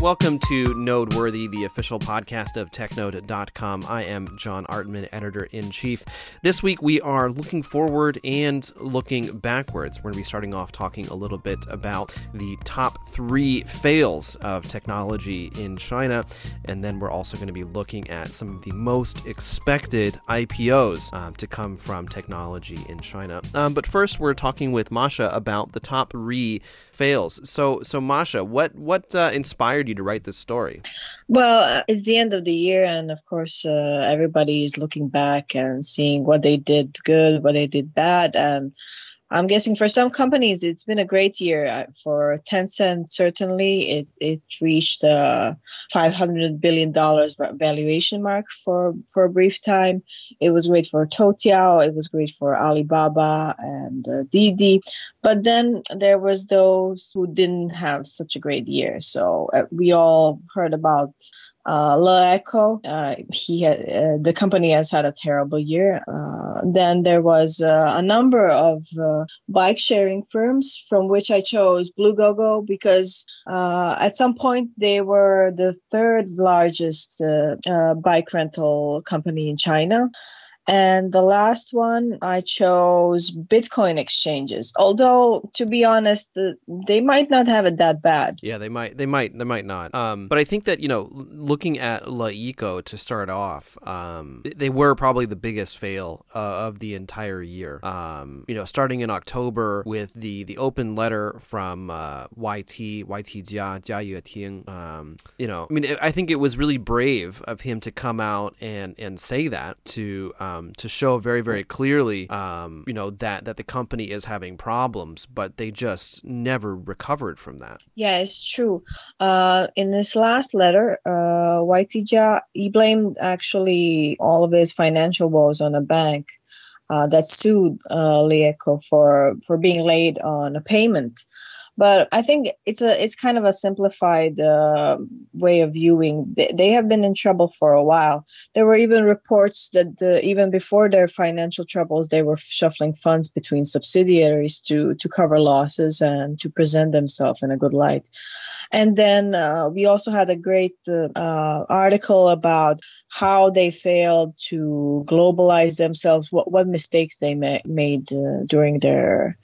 Welcome to Nodeworthy, the official podcast of TechNode.com. I am John Artman, editor in chief. This week we are looking forward and looking backwards. We're going to be starting off talking a little bit about the top three fails of technology in China, and then we're also going to be looking at some of the most expected IPOs um, to come from technology in China. Um, but first, we're talking with Masha about the top three fails. So, so Masha, what what uh, inspired you to write this story? Well, uh, it's the end of the year, and of course, uh, everybody is looking back and seeing what they did good, what they did bad, and I'm guessing for some companies, it's been a great year. Uh, for Tencent, certainly, it it reached a 500 billion dollars valuation mark for for a brief time. It was great for Toutiao. It was great for Alibaba and uh, Didi. But then there was those who didn't have such a great year. So uh, we all heard about uh, LeEco, uh, he had, uh, the company has had a terrible year. Uh, then there was uh, a number of uh, bike sharing firms from which I chose BlueGoGo because uh, at some point they were the third largest bike rental company in China. And the last one, I chose Bitcoin exchanges. Although, to be honest, uh, they might not have it that bad. Yeah, they might. They might. They might not. Um, but I think that you know, looking at LeEco to start off, um, they were probably the biggest fail uh, of the entire year. Um, you know, starting in October with the the open letter from uh, YT YT Jia Jia Yueting. Um, you know, I mean, I think it was really brave of him to come out and and say that to. Um, um, to show very very clearly um, you know that that the company is having problems but they just never recovered from that. Yeah it's true. Uh, in this last letter uh, YT Jia he blamed actually all of his financial woes on a bank uh, that sued uh, LeEco for for being late on a payment but I think it's a it's kind of a simplified uh, way of viewing. They, they, have been in trouble for a while. There were even reports that the, even before their financial troubles, they were shuffling funds between subsidiaries to to cover losses and to present themselves in a good light. And then uh, we also had a great uh, uh article about how they failed to globalize themselves, what what mistakes they ma- made uh, during their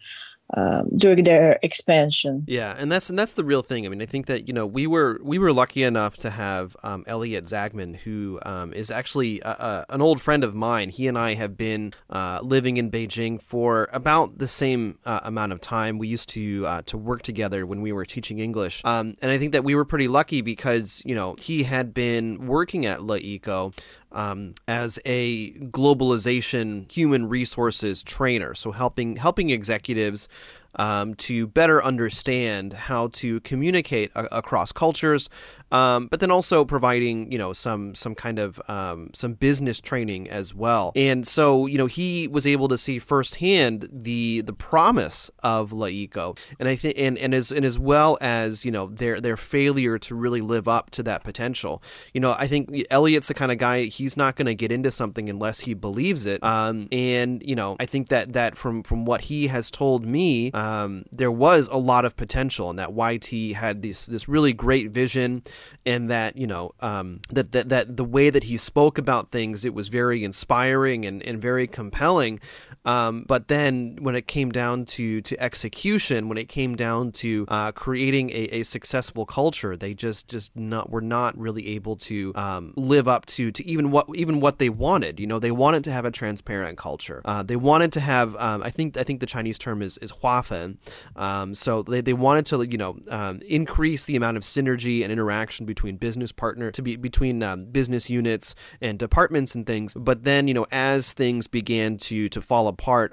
um, during their expansion. Yeah, and that's and that's the real thing. I mean, I think that you know we were we were lucky enough to have um, Elliot Zagman, who um, is actually a, a, an old friend of mine. He and I have been uh, living in Beijing for about the same uh, amount of time. We used to uh, to work together when we were teaching English, um, and I think that we were pretty lucky because you know he had been working at LeEco um, as a globalization human resources trainer, so helping helping executives um, to better understand how to communicate a- across cultures, um, but then also providing you know some some kind of um, some business training as well. And so you know he was able to see firsthand the the promise of LeEco, and I think and, and as and as well as you know their their failure to really live up to that potential. You know I think Elliot's the kind of guy he's not going to get into something unless he believes it. Um, and you know I think that that from from what he has told me um, there was a lot of potential, and that YT had this this really great vision, and that you know um, that, that that the way that he spoke about things, it was very inspiring and, and very compelling. Um, but then when it came down to to execution, when it came down to uh, creating a, a successful culture, they just just not were not really able to um, live up to to even what even what they wanted. You know, they wanted to have a transparent culture. Uh, they wanted to have. Um, I think I think the Chinese term is is huafen, um, so they, they wanted to you know um, increase the amount of synergy and interaction between business partner to be between um, business units and departments and things. But then you know as things began to to fall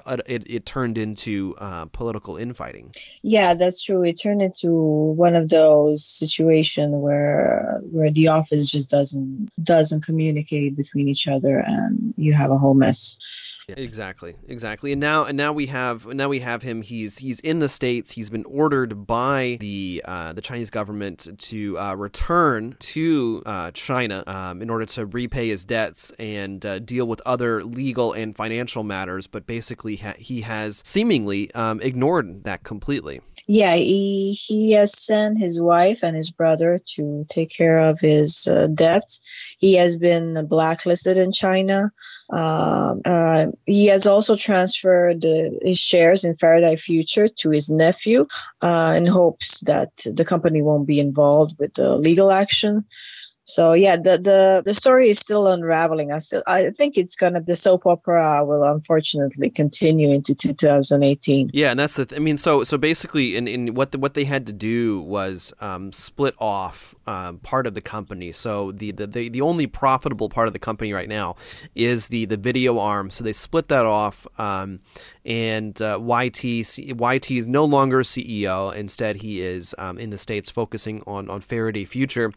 uh, it, it turned into uh, political infighting. Yeah, that's true. It turned into one of those situations where where the office just doesn't doesn't communicate between each other, and you have a whole mess. Exactly, exactly. And now, and now we have, now we have him. He's he's in the states. He's been ordered by the uh, the Chinese government to uh, return to uh, China um, in order to repay his debts and uh, deal with other legal and financial matters. But basically, ha- he has seemingly um, ignored that completely. Yeah, he he has sent his wife and his brother to take care of his uh, debts. He has been blacklisted in China. Um, uh, he has also transferred uh, his shares in Faraday Future to his nephew uh, in hopes that the company won't be involved with the legal action. So yeah, the the the story is still unraveling. I still I think it's gonna the soap opera will unfortunately continue into 2018. Yeah, and that's the th- I mean, so so basically, in, in what the, what they had to do was um, split off um, part of the company. So the, the, the the only profitable part of the company right now is the the video arm. So they split that off, um, and uh, YT YT is no longer CEO. Instead, he is um, in the states focusing on on Faraday Future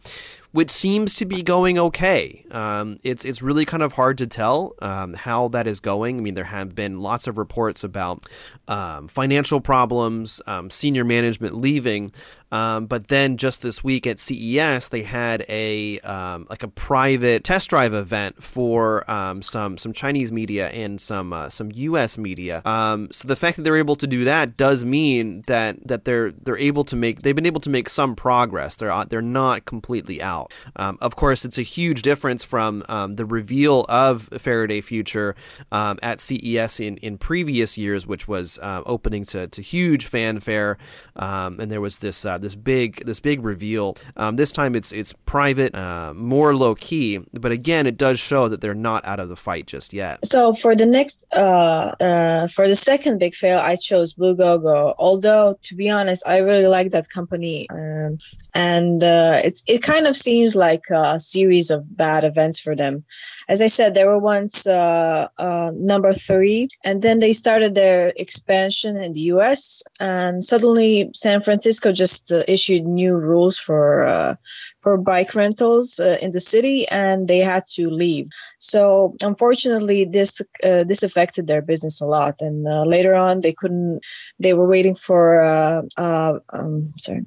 which seems to be going okay. Um, it's it's really kind of hard to tell um, how that is going. I mean, there have been lots of reports about um, financial problems, um, senior management leaving, um, but then just this week at CES, they had a um, like a private test drive event for um, some some Chinese media and some uh, some U.S. media. Um, so the fact that they're able to do that does mean that that they're they're able to make they've been able to make some progress. They're uh, they're not completely out. Of course, it's a huge difference from the reveal of Faraday Future at CES in, in previous years, which was uh, opening to, to huge fanfare, and there was this. Uh, this big this big reveal. Um, this time it's it's private, uh, more low key, but again, it does show that they're not out of the fight just yet. So for the next uh, uh for the second big fail, I chose Blue Gogo. Although to be honest, I really like that company, um, and uh, it's it kind of seems like a series of bad events for them as I said, they were once number three, and then they started their expansion in the U.S. And suddenly, San Francisco just uh, issued new rules for uh, for bike rentals uh, in the city, and they had to leave. So, unfortunately, this uh, this affected their business a lot. And later on, they couldn't. They were waiting for. Um, sorry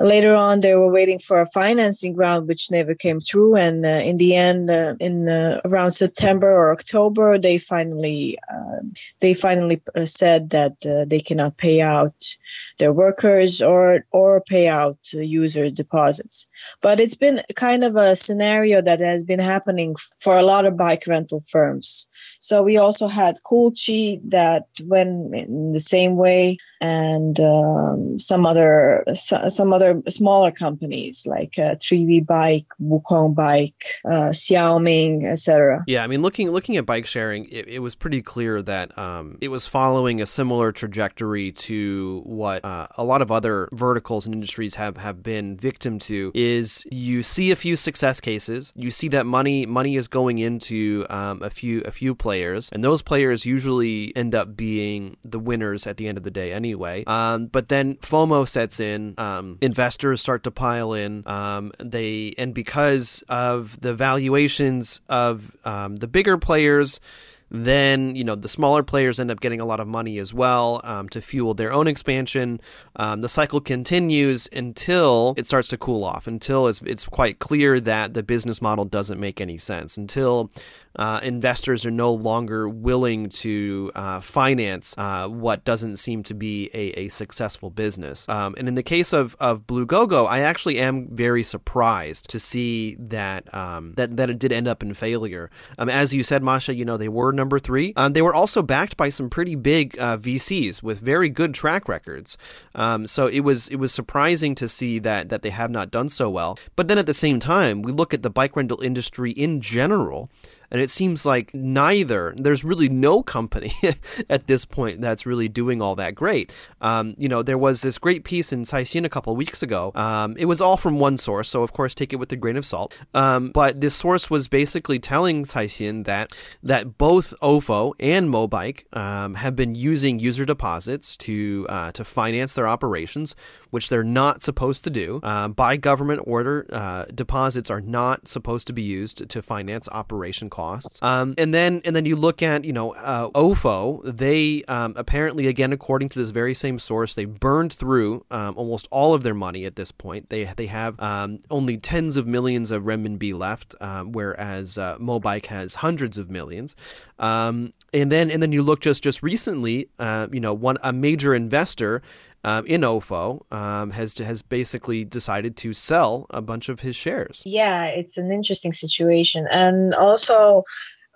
later on they were waiting for a financing round which never came through. And uh, in the end uh, in uh, around september or october they finally um, they finally uh, said that uh, they cannot pay out their workers or or pay out user deposits. But it's been kind of a scenario that has been happening for a lot of bike rental firms so we also had Kuqi that went in the same way, and um, some other some other smaller companies like uh, 3V Bike, Wukong Bike, uh, Xiaoming, etc. Yeah, I mean, looking looking at bike sharing, it, it was pretty clear that um, it was following a similar trajectory to what uh, a lot of other verticals and industries have have been victim to. Is you see a few success cases, you see that money money is going into um, a few a few players, and those players usually end up being the winners at the end of the day anyway. Um, but then FOMO sets in, um, investors start to pile in, um, they and because of the valuations of um, the bigger players then, you know, the smaller players end up getting a lot of money as well um, to fuel their own expansion. Um, the cycle continues until it starts to cool off, until it's, it's quite clear that the business model doesn't make any sense, until uh, investors are no longer willing to uh, finance uh, what doesn't seem to be a, a successful business. Um, and in the case of, of Blue Gogo, I actually am very surprised to see that um, that that it did end up in failure. Um, as you said, Masha, you know they were number three. Um, they were also backed by some pretty big uh, VCs with very good track records. Um, so it was it was surprising to see that that they have not done so well. But then at the same time, we look at the bike rental industry in general. And it seems like neither, there's really no company at this point that's really doing all that great. Um, you know, there was this great piece in Caixin a couple weeks ago. Um, it was all from one source, so of course take it with a grain of salt. Um, but this source was basically telling Caixin that that both OFO and Mobike um, have been using user deposits to uh, to finance their operations, which they're not supposed to do. Uh, by government order, uh, deposits are not supposed to be used to finance operation costs. Um, and then and then you look at you know uh, OFO. They um, apparently again according to this very same source, they burned through um, almost all of their money at this point. They they have um, only tens of millions of renminbi left, um, whereas uh, Mobike has hundreds of millions. Um, and then and then you look just just recently, uh, you know, one a major investor um, in OFO um, has has basically decided to sell a bunch of his shares. Yeah, it's an interesting situation, and also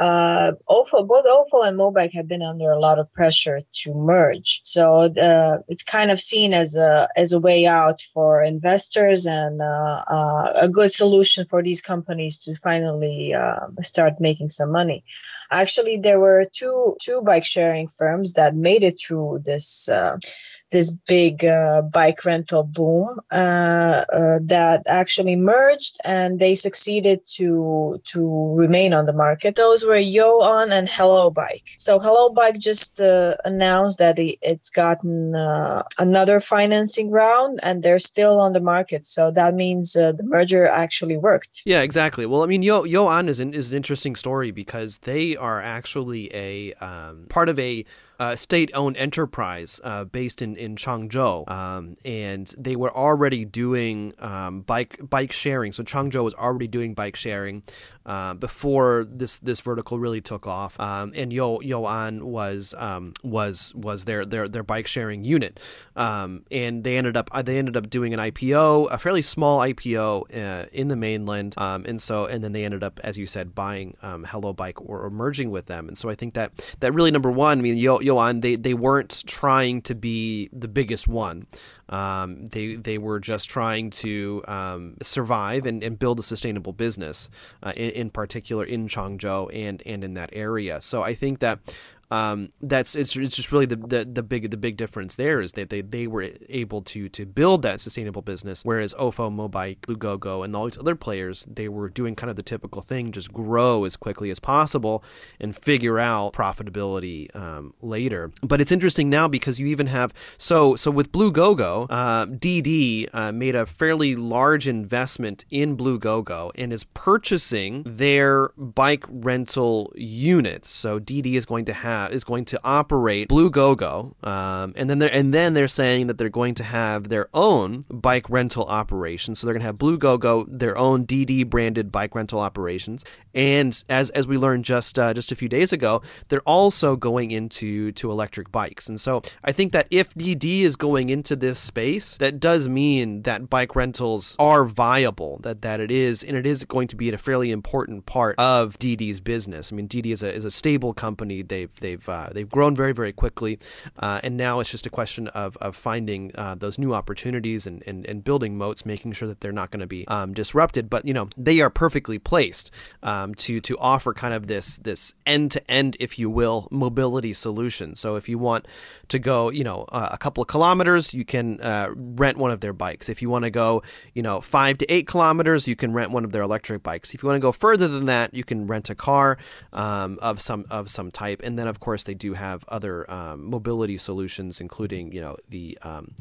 uh, OFO, both OFO and Mobike have been under a lot of pressure to merge. So uh, it's kind of seen as a as a way out for investors and uh, uh a good solution for these companies to finally um, start making some money. Actually, there were two two bike sharing firms that made it through this uh, this big uh, bike rental boom uh, uh, that actually merged and they succeeded to to remain on the market. Those were YoOn and Hello Bike. So Hello Bike just uh, announced that it's gotten uh, another financing round and they're still on the market. So that means uh, the merger actually worked. Yeah, exactly. Well, I mean, Yo YoOn is an, is an interesting story because they are actually a um, part of a uh, state-owned enterprise uh, based in in Changzhou, um, and they were already doing um, bike bike sharing. So Changzhou was already doing bike sharing uh, before this this vertical really took off. Um, and Yo YoOn was um, was was their their their bike sharing unit, um, and they ended up they ended up doing an IPO, a fairly small IPO uh, in the mainland, um, and so and then they ended up, as you said, buying Hello Bike or, or merging with them. And so I think that that really number one, I mean, Yo Yo YoOn, they they weren't trying to be the biggest one. Um, they they were just trying to um, survive and, and build a sustainable business, uh, in, in particular in Changzhou and and in that area. So I think that um, that's it's, it's just really the, the, the big the big difference there is that they, they were able to to build that sustainable business, whereas OFO, Mobike, BlueGoGo, and all these other players they were doing kind of the typical thing, just grow as quickly as possible and figure out profitability um, later. But it's interesting now because you even have so so with BlueGoGo, uh, DiDi uh, made a fairly large investment in BlueGoGo and is purchasing their bike rental units. So DiDi is going to have have is going to operate BlueGoGo, um, and then they're and then they're saying that they're going to have their own bike rental operation. So they're going to have BlueGoGo, their own DD branded bike rental operations, and as as we learned just uh, just a few days ago, they're also going into to electric bikes. And so I think that if DD is going into this space, that does mean that bike rentals are viable. That that it is, and it is going to be a fairly important part of DD's business. I mean, DD is a is a stable company. They've they've uh, they've grown very very quickly, uh, and now it's just a question of of finding uh, those new opportunities and, and and building moats, making sure that they're not going to be um, disrupted. But you know, they are perfectly placed. Um, to to offer kind of this this end to end, if you will, mobility solution. So if you want to go, you know, a couple of kilometers, you can uh, rent one of their bikes. If you want to go, you know, five to eight kilometers, you can rent one of their electric bikes. If you want to go further than that, you can rent a car um, of some of some type. And then of course they do have other um, mobility solutions, including you know the um,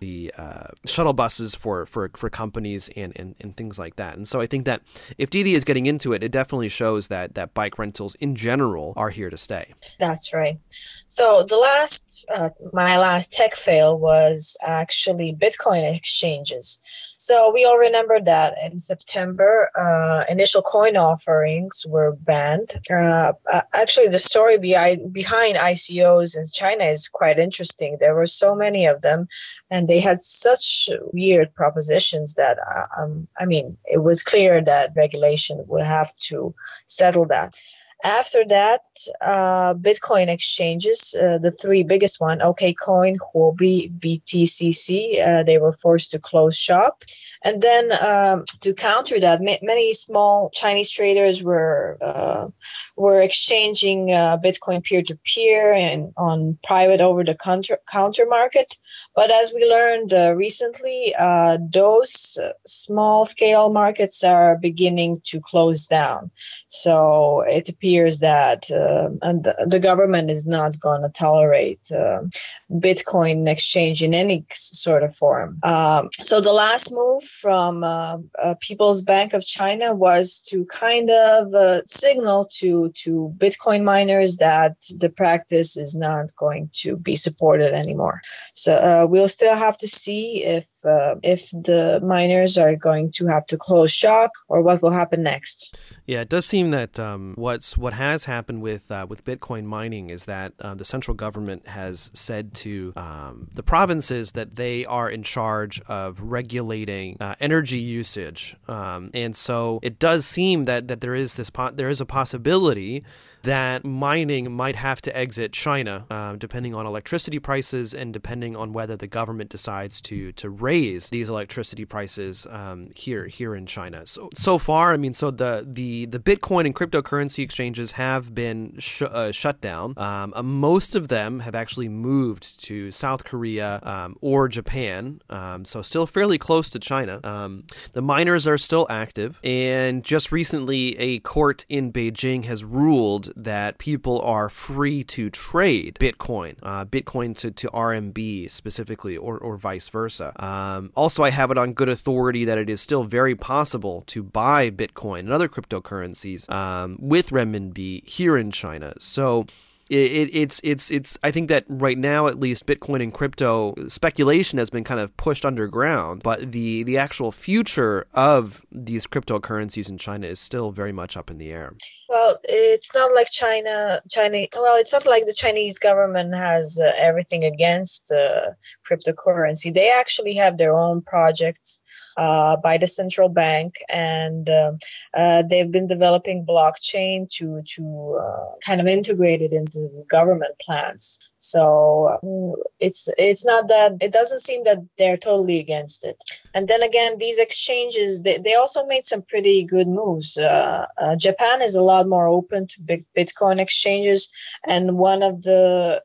the uh, shuttle buses for for for companies and, and and things like that. And so I think that if DiDi is getting into it, it definitely shows that that bike rentals in general are here to stay. That's right. So the last, uh, my last tech fail was actually Bitcoin exchanges. So we all remember that in September, uh, initial coin offerings were banned. Uh, uh actually, the story behind ICOs in China is quite interesting. There were so many of them, and they had such weird propositions that uh, um, I mean, it was clear that regulation would have to settle that. After that, uh, Bitcoin exchanges, uh, the three biggest one, OKCoin, Huobi, BTCC, uh, they were forced to close shop. And then um, to counter that, ma- many small Chinese traders were uh, were exchanging uh, Bitcoin peer to peer and on private over the counter counter market. But as we learned uh, recently, uh, those small scale markets are beginning to close down. So it appears that uh, and the, the, government is not going to tolerate uh, Bitcoin exchange in any sort of form. Um, so the last move from uh, uh, People's Bank of China was to kind of uh, signal to to Bitcoin miners that the practice is not going to be supported anymore. So uh, we'll still have to see if uh, if the miners are going to have to close shop or what will happen next. Yeah, it does seem that um, what's what has happened with uh, with Bitcoin mining is that the central government has said to um, the provinces that they are in charge of regulating uh, energy usage, um, and so it does seem that that there is this po- there is a possibility that mining might have to exit China, uh, depending on electricity prices and depending on whether the government decides to to raise these electricity prices um, here here in China. So so far, I mean, so the the the Bitcoin and cryptocurrency exchanges have been sh- uh, shut down. Um, uh, most of them have actually moved to South Korea um, or Japan, um, so still fairly close to China. Um, the miners are still active, and just recently, a court in Beijing has ruled that people are free to trade Bitcoin, uh, Bitcoin to, to RMB specifically, or, or vice versa. Um, also, I have it on good authority that it is still very possible to buy Bitcoin and other cryptocurrencies um, with renminbi here in China. So, it, it's it's it's I think that right now at least Bitcoin and crypto speculation has been kind of pushed underground, but the the actual future of these cryptocurrencies in China is still very much up in the air. Well, it's not like China. China. Well, it's not like the Chinese government has uh, everything against uh, cryptocurrency. They actually have their own projects uh, by the central bank, and uh, uh, they've been developing blockchain to to uh, kind of integrate it into government plans. So mm, it's it's not that it doesn't seem that they're totally against it. And then again, these exchanges they, they also made some pretty good moves. Uh, uh, Japan is a lot more open to Bitcoin exchanges, and one of the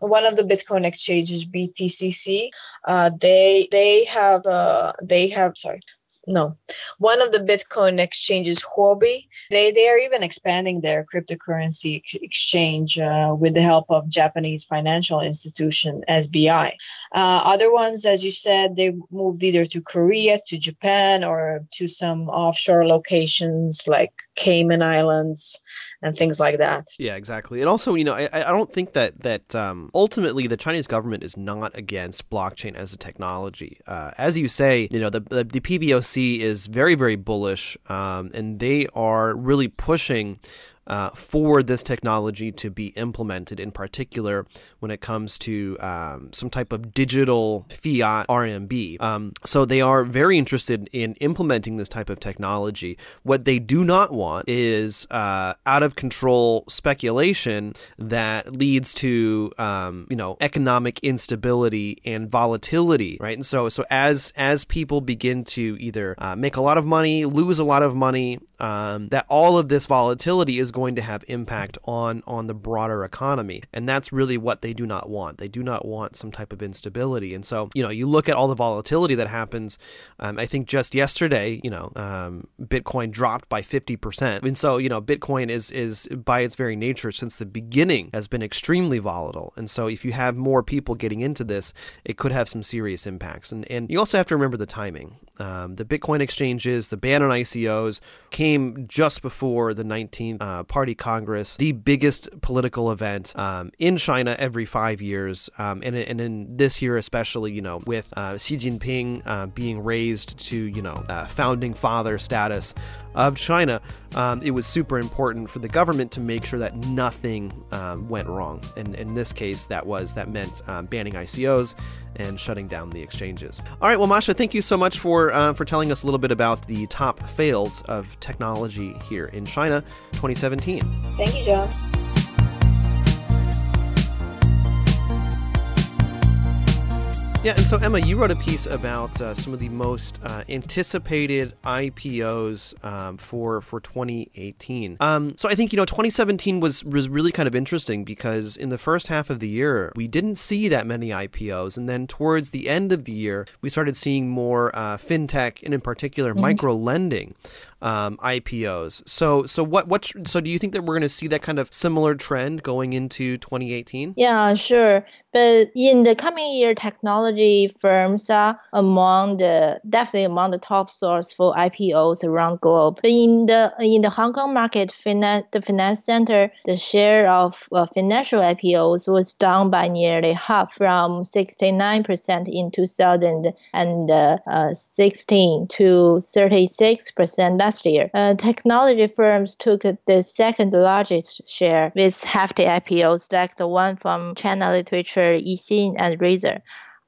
one of the Bitcoin exchanges, BTCC, they they have they they have sorry no. One of the bitcoin exchanges huobi they they are even expanding their cryptocurrency ex- exchange uh, with the help of japanese financial institution sbi uh, other ones as you said they moved either to korea to japan or to some offshore locations like cayman islands and things like that. Yeah, exactly. And also, you know, I, I don't think that that um, ultimately the Chinese government is not against blockchain as a technology. Uh, as you say, you know, the, the, the PBOC is very very bullish, um, and they are really pushing uh, for this technology to be implemented, in particular when it comes to um, some type of digital fiat RMB. Um, so they are very interested in implementing this type of technology. What they do not want is uh, out of control speculation that leads to um, you know economic instability and volatility, right? And so so as as people begin to either uh, make a lot of money, lose a lot of money, um, that all of this volatility is going to have impact on on the broader economy, and that's really what they do not want. They do not want some type of instability, and so you know you look at all the volatility that happens. Um, I think just yesterday, you know, um, Bitcoin dropped by fifty percent, and so you know Bitcoin is is by its very nature since the beginning has been extremely volatile, and so if you have more people getting into this, it could have some serious impacts, and and you also have to remember the timing. Um, the Bitcoin exchanges, the ban on ICOs came just before the 19th uh, Party Congress, the biggest political event um, in China every five years, um, and, and in this year especially, you know, with uh, Xi Jinping uh, being raised to, you know, uh, founding father status of China, um, it was super important for the government to make sure that nothing um, went wrong. And in this case, that was that meant um, banning ICOs and shutting down the exchanges. All right, well, Masha, thank you so much for uh, for telling us a little bit about the top fails of technology here in China, 2017. Thank you, John. Yeah, and so Emma, you wrote a piece about uh, some of the most uh, anticipated IPOs um, for for 2018. Um, so I think you know 2017 was was really kind of interesting because in the first half of the year we didn't see that many IPOs, and then towards the end of the year we started seeing more uh, fintech and in particular mm-hmm. micro lending um, IPOs. So so what what so do you think that we're going to see that kind of similar trend going into 2018? Yeah, sure. But in the coming year, technology firms are among the definitely among the top source for IPOs around globe. But in the in the Hong Kong market, finance the finance center, the share of uh, financial IPOs was down by nearly half from 69% in 2016 to 36%. Last year. Uh, technology firms took the second largest share with hefty IPOs like the one from China Literature, Yixin, and Razer.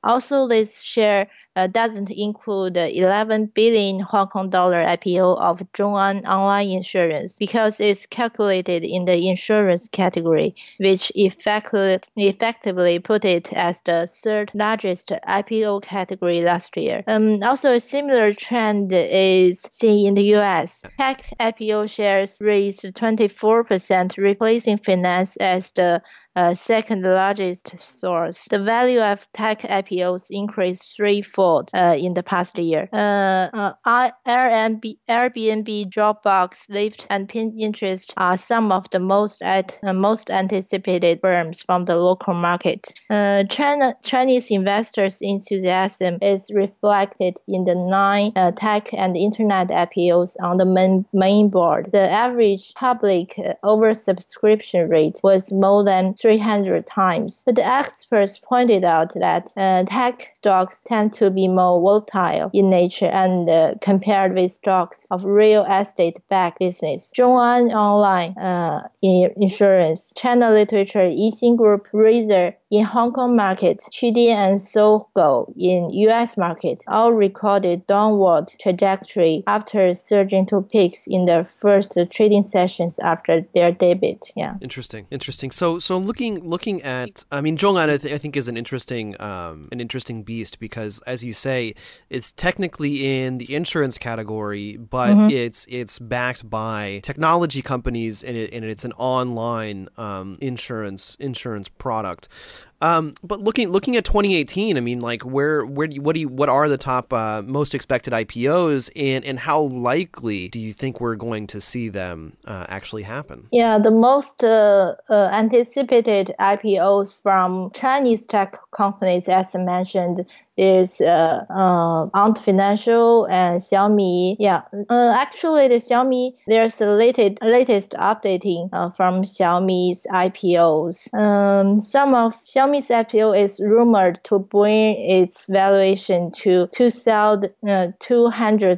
Also, this share uh, doesn't include the 11 billion Hong Kong dollar IPO of ZhongAn Online Insurance because it's calculated in the insurance category, which effectively, effectively put it as the third largest IPO category last year. Um, also, a similar trend is seen in the US. Tech IPO shares raised 24%, replacing finance as the uh, second largest source. The value of tech IPOs increased threefold uh, in the past year. Uh, uh Airbnb, Airbnb, Dropbox, Lyft, and Pinterest are some of the most at, uh, most anticipated firms from the local market. Uh, China, Chinese investors' enthusiasm is reflected in the nine tech and internet IPOs on the main, main board. The average public oversubscription rate was more than 300 times. But the experts pointed out that uh, tech stocks tend to be more volatile in nature and uh, compared with stocks of real estate backed business. ZhongAn Online uh, Insurance, China Literature, Yixin Group, Razer, in Hong Kong market, Qudian and Sogou in US market all recorded downward trajectory after surging to peaks in their first trading sessions after their debut. Yeah. Interesting. Interesting. So so looking looking at I mean ZhongAn I, th- I think is an interesting um, an interesting beast because as you say it's technically in the insurance category but mm-hmm. it's it's backed by technology companies and, it, and it's an online um, insurance insurance product. Um, but looking looking at 2018, I mean, like where where do you, what do you, what are the top uh, most expected IPOs, and and how likely do you think we're going to see them uh, actually happen? Yeah, the most uh, uh anticipated IPOs from Chinese tech companies, as I mentioned, there's uh, uh, Ant Financial and Xiaomi. Yeah, uh, actually, the Xiaomi there's the latest latest updating uh, from Xiaomi's IPOs. Um, some of Xiaomi's IPO is rumored to bring its valuation to 2,200 uh,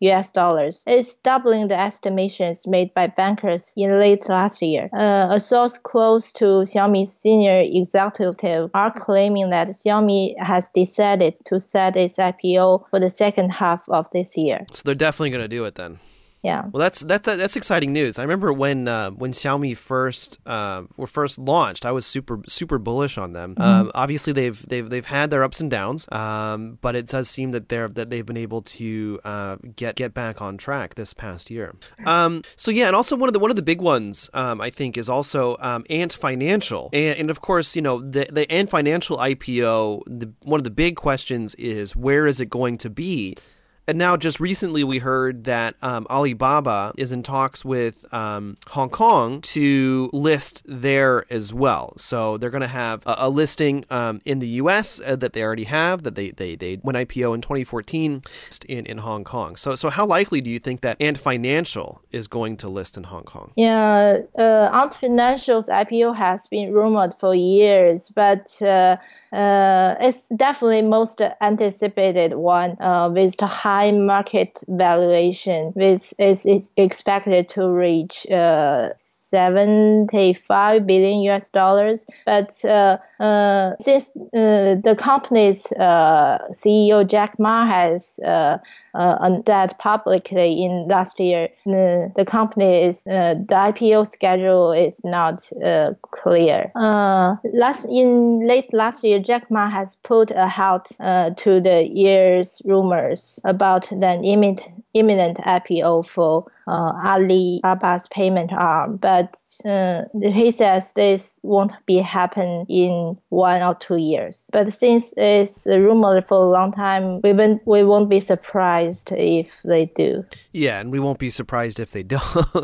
US dollars. It's doubling the estimations made by bankers in late last year. Uh, a source close to Xiaomi's senior executive are claiming that Xiaomi has decided to set its IPO for the second half of this year. So they're definitely going to do it then. Yeah. Well, that's that's that's exciting news. I remember when uh, when Xiaomi first uh, were first launched, I was super super bullish on them. Mm-hmm. Um, obviously, they've they've they've had their ups and downs, um, but it does seem that they're that they've been able to uh, get get back on track this past year. Um, so yeah, and also one of the one of the big ones um, I think is also um, Ant Financial, and, and, of course you know the the Ant Financial IPO. The, one of the big questions is where is it going to be? And now, just recently, we heard that um, Alibaba is in talks with um, Hong Kong to list there as well. So they're going to have a, a listing um, in the U.S. Uh, that they already have, that they, they, they went IPO in 2014 in, in Hong Kong. So, so how likely do you think that Ant Financial is going to list in Hong Kong? Yeah, uh, Ant Financial's IPO has been rumored for years, but uh, uh, it's definitely most anticipated one uh, with the high market valuation, which is, expected to reach uh, 75 billion US dollars. But uh, since uh, the company's uh, CEO Jack Ma has uh, uh, that publicly in last year, the, the company is the IPO schedule is not clear. last in late last year, Jack Ma has put a halt to the year's rumors about the imminent imminent IPO for uh, Alibaba's payment arm, but uh, he says this won't be happen in one or two years. But since it's rumored for a long time, we won't we won't be surprised if they do. Yeah, and we won't be surprised if they don't.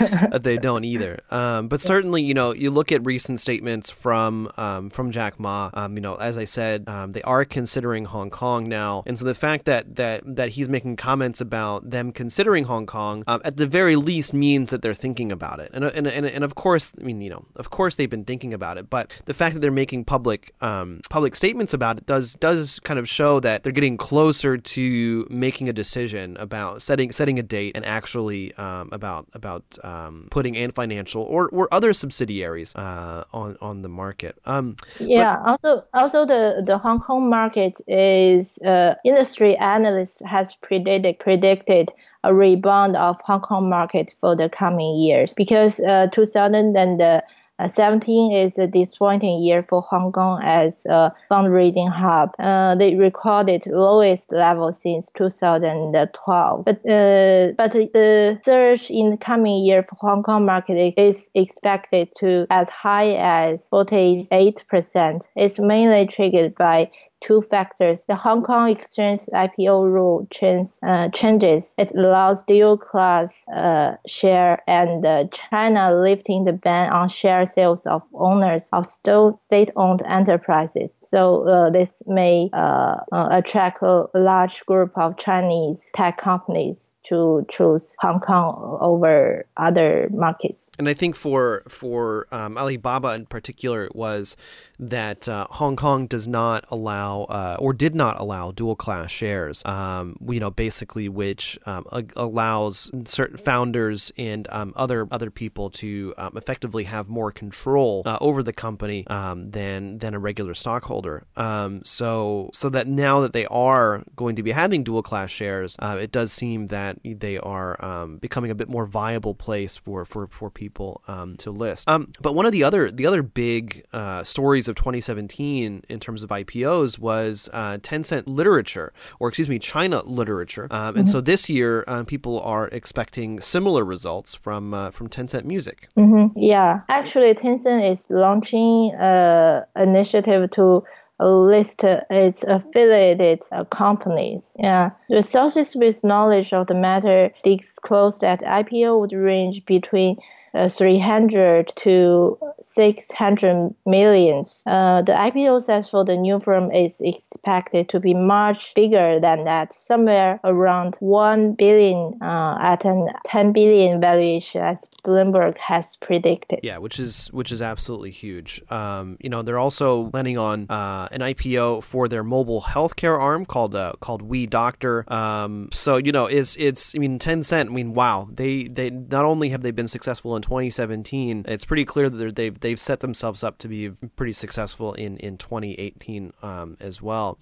if they don't either. Um, but certainly, you know, you look at recent statements from um, from Jack Ma. Um, you know, as I said, um, they are considering Hong Kong now, and so the fact that that that he's making comments about them considering Hong Kong um, at the very least means that they're thinking about it. And, and, and, and of course, I mean, you know, of course they've been thinking about it, but the fact that they're making making public um, public statements about it does does kind of show that they're getting closer to making a decision about setting setting a date and actually um, about about um, putting Ant Financial or, or other subsidiaries uh, on on the market. Um, yeah. But, also, also the the Hong Kong market is uh, industry analyst has predicted predicted a rebound of Hong Kong market for the coming years because uh, 2000 and uh, 17 is a disappointing year for Hong Kong as a fundraising hub. Uh, they recorded lowest level since 2012. But, uh, but the surge in the coming year for Hong Kong market is expected to as high as 48%. It's mainly triggered by two factors. The Hong Kong Exchange IPO rule change, uh, changes. It allows dual class uh, share and uh, China lifting the ban on share sales of owners of state-owned enterprises. So uh, this may uh, uh, attract a large group of Chinese tech companies to choose Hong Kong over other markets. And I think for for um, Alibaba in particular, it was that uh, Hong Kong does not allow uh, or did not allow dual class shares. Um, you know, basically, which um, allows certain founders and um, other other people to um, effectively have more control uh, over the company um, than than a regular stockholder. so so that now that they are going to be having dual class shares, uh, it does seem that they are um, becoming a bit more viable place for for for people um, to list. Um, but one of the other the other big uh, stories of 2017 in terms of IPOs was uh, Tencent literature, or excuse me, China literature. Mm-hmm. And so this year, uh, people are expecting similar results from uh, from Tencent Music. Mm-hmm. Yeah, actually, Tencent is launching an uh, initiative to list its affiliated uh, companies. Yeah. Sources with knowledge of the matter disclosed that IPO would range between uh, 300 to 600 millions. Uh, the IPO size for the new firm is expected to be much bigger than that, somewhere around 1 billion uh, at an 10 billion valuation, as Bloomberg has predicted. Yeah, which is which is absolutely huge. Um, you know, they're also planning on uh, an IPO for their mobile healthcare arm called uh, called WeDoctor. Um, so you know, it's it's I mean, Tencent. I mean, wow, they they not only have they been successful in 2017, it's pretty clear that they've they've set themselves up to be pretty successful in in 2018 um, as well.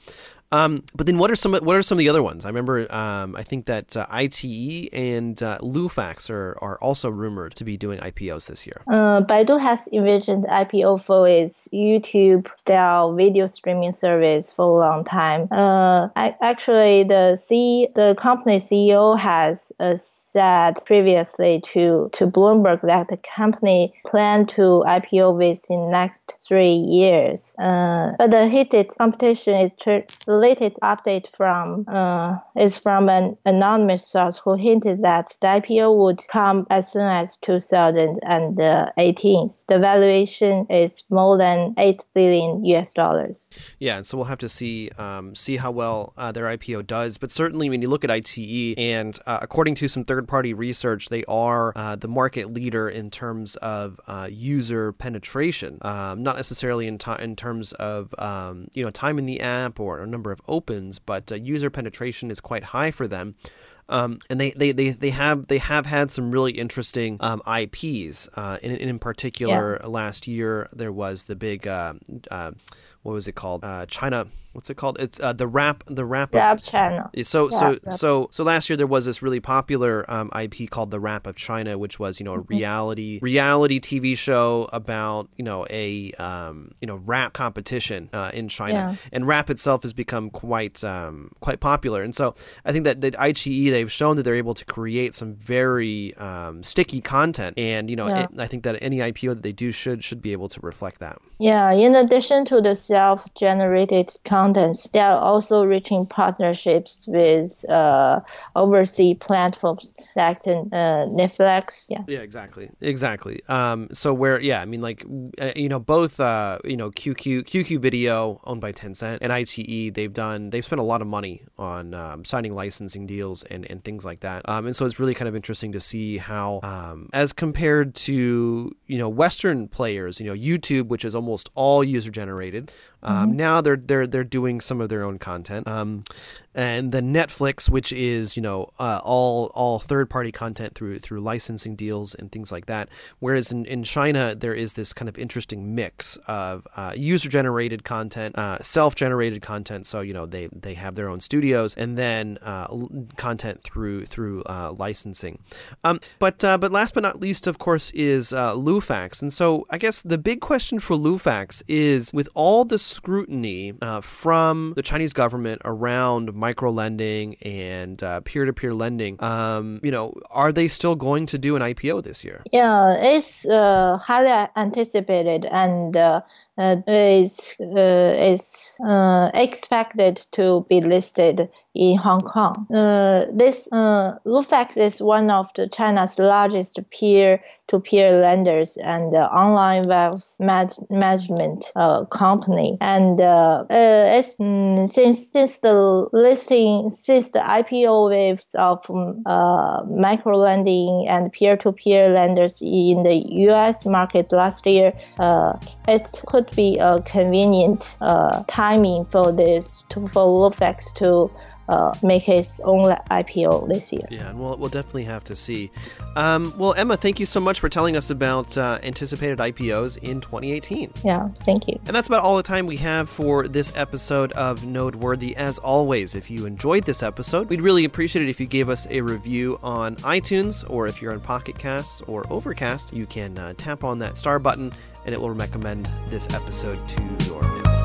Um, but then, what are some what are some of the other ones? I remember um, I think that uh, iQIYI and uh, Lufax are, are also rumored to be doing IPOs this year. Uh, Baidu has envisioned IPO for its YouTube style video streaming service for a long time. Uh, I, actually, the C the company CEO has a said previously to, to Bloomberg that the company planned to IPO within next three years. Uh, but the heated competition is the latest update from uh, is from an anonymous source who hinted that the IPO would come as soon as 2018. The valuation is more than eight billion US dollars. Yeah, and so we'll have to see um, see how well uh, their IPO does. But certainly, when you look at iQIYI, and uh, according to some third third party research, they are uh, the market leader in terms of uh, user penetration. Um, not necessarily in, t- in terms of um, you know time in the app or a number of opens, but uh, user penetration is quite high for them. Um, and they, they, they, they have they have had some really interesting um, IPs. Uh, in, in particular, yeah. last year there was the big uh, uh, what was it called? Uh, China what's it called? It's uh, the rap the rap rap channel. So so rap. so so last year there was this really popular um, IP called the Rap of China, which was you know a mm-hmm. reality reality TV show about you know a um, you know rap competition uh, in China, yeah. and rap itself has become quite um, quite popular. And so I think that that iQIYI they've shown that they're able to create some very um, sticky content, and you know yeah. it, I think that any IPO that they do should should be able to reflect that. Yeah. In addition to the self-generated contents. They are also reaching partnerships with uh, overseas platforms like uh, Netflix. Yeah. Yeah, exactly, exactly. Um, so where, yeah, I mean, like, uh, you know, both, uh, you know, QQ, QQ Video, owned by Tencent, and iQIYI, they've done, they've spent a lot of money on um, signing licensing deals and and things like that. Um, and so it's really kind of interesting to see how, um, as compared to you know Western players, you know YouTube, which is almost all user generated, um, mm-hmm. Now they're they're they're doing some of their own content. Um, and then Netflix, which is you know uh, all all third party content through through licensing deals and things like that. Whereas in, in China there is this kind of interesting mix of uh, user generated content, uh, self generated content. So you know they they have their own studios, and then uh, content through through uh, licensing. Um, but uh, but last but not least, of course, is Lufax. And so I guess the big question for Lufax is with all the scrutiny from the Chinese government around micro lending and peer to peer lending, um, you know, are they still going to do an IPO this year? Yeah, it's uh, highly anticipated and uh, uh, is uh, is uh, expected to be listed in Hong Kong. Uh, this uh, Lufax is one of the China's largest peer-to-peer lenders and online wealth management uh, company. And uh, uh, it's, mm, since since the listing, since the IPO waves of um, micro lending and peer-to-peer lenders in the U.S. market last year, it could be a convenient timing for this to, for Lufax to uh, make his own IPO this year. Yeah, and we'll, we'll definitely have to see. Um, well, Emma, thank you so much for telling us about uh, anticipated IPOs in 2018. Yeah, thank you. And that's about all the time we have for this episode of Noteworthy. As always, if you enjoyed this episode, we'd really appreciate it if you gave us a review on iTunes, or if you're on Pocket Casts or Overcast, you can uh, tap on that star button and it will recommend this episode to your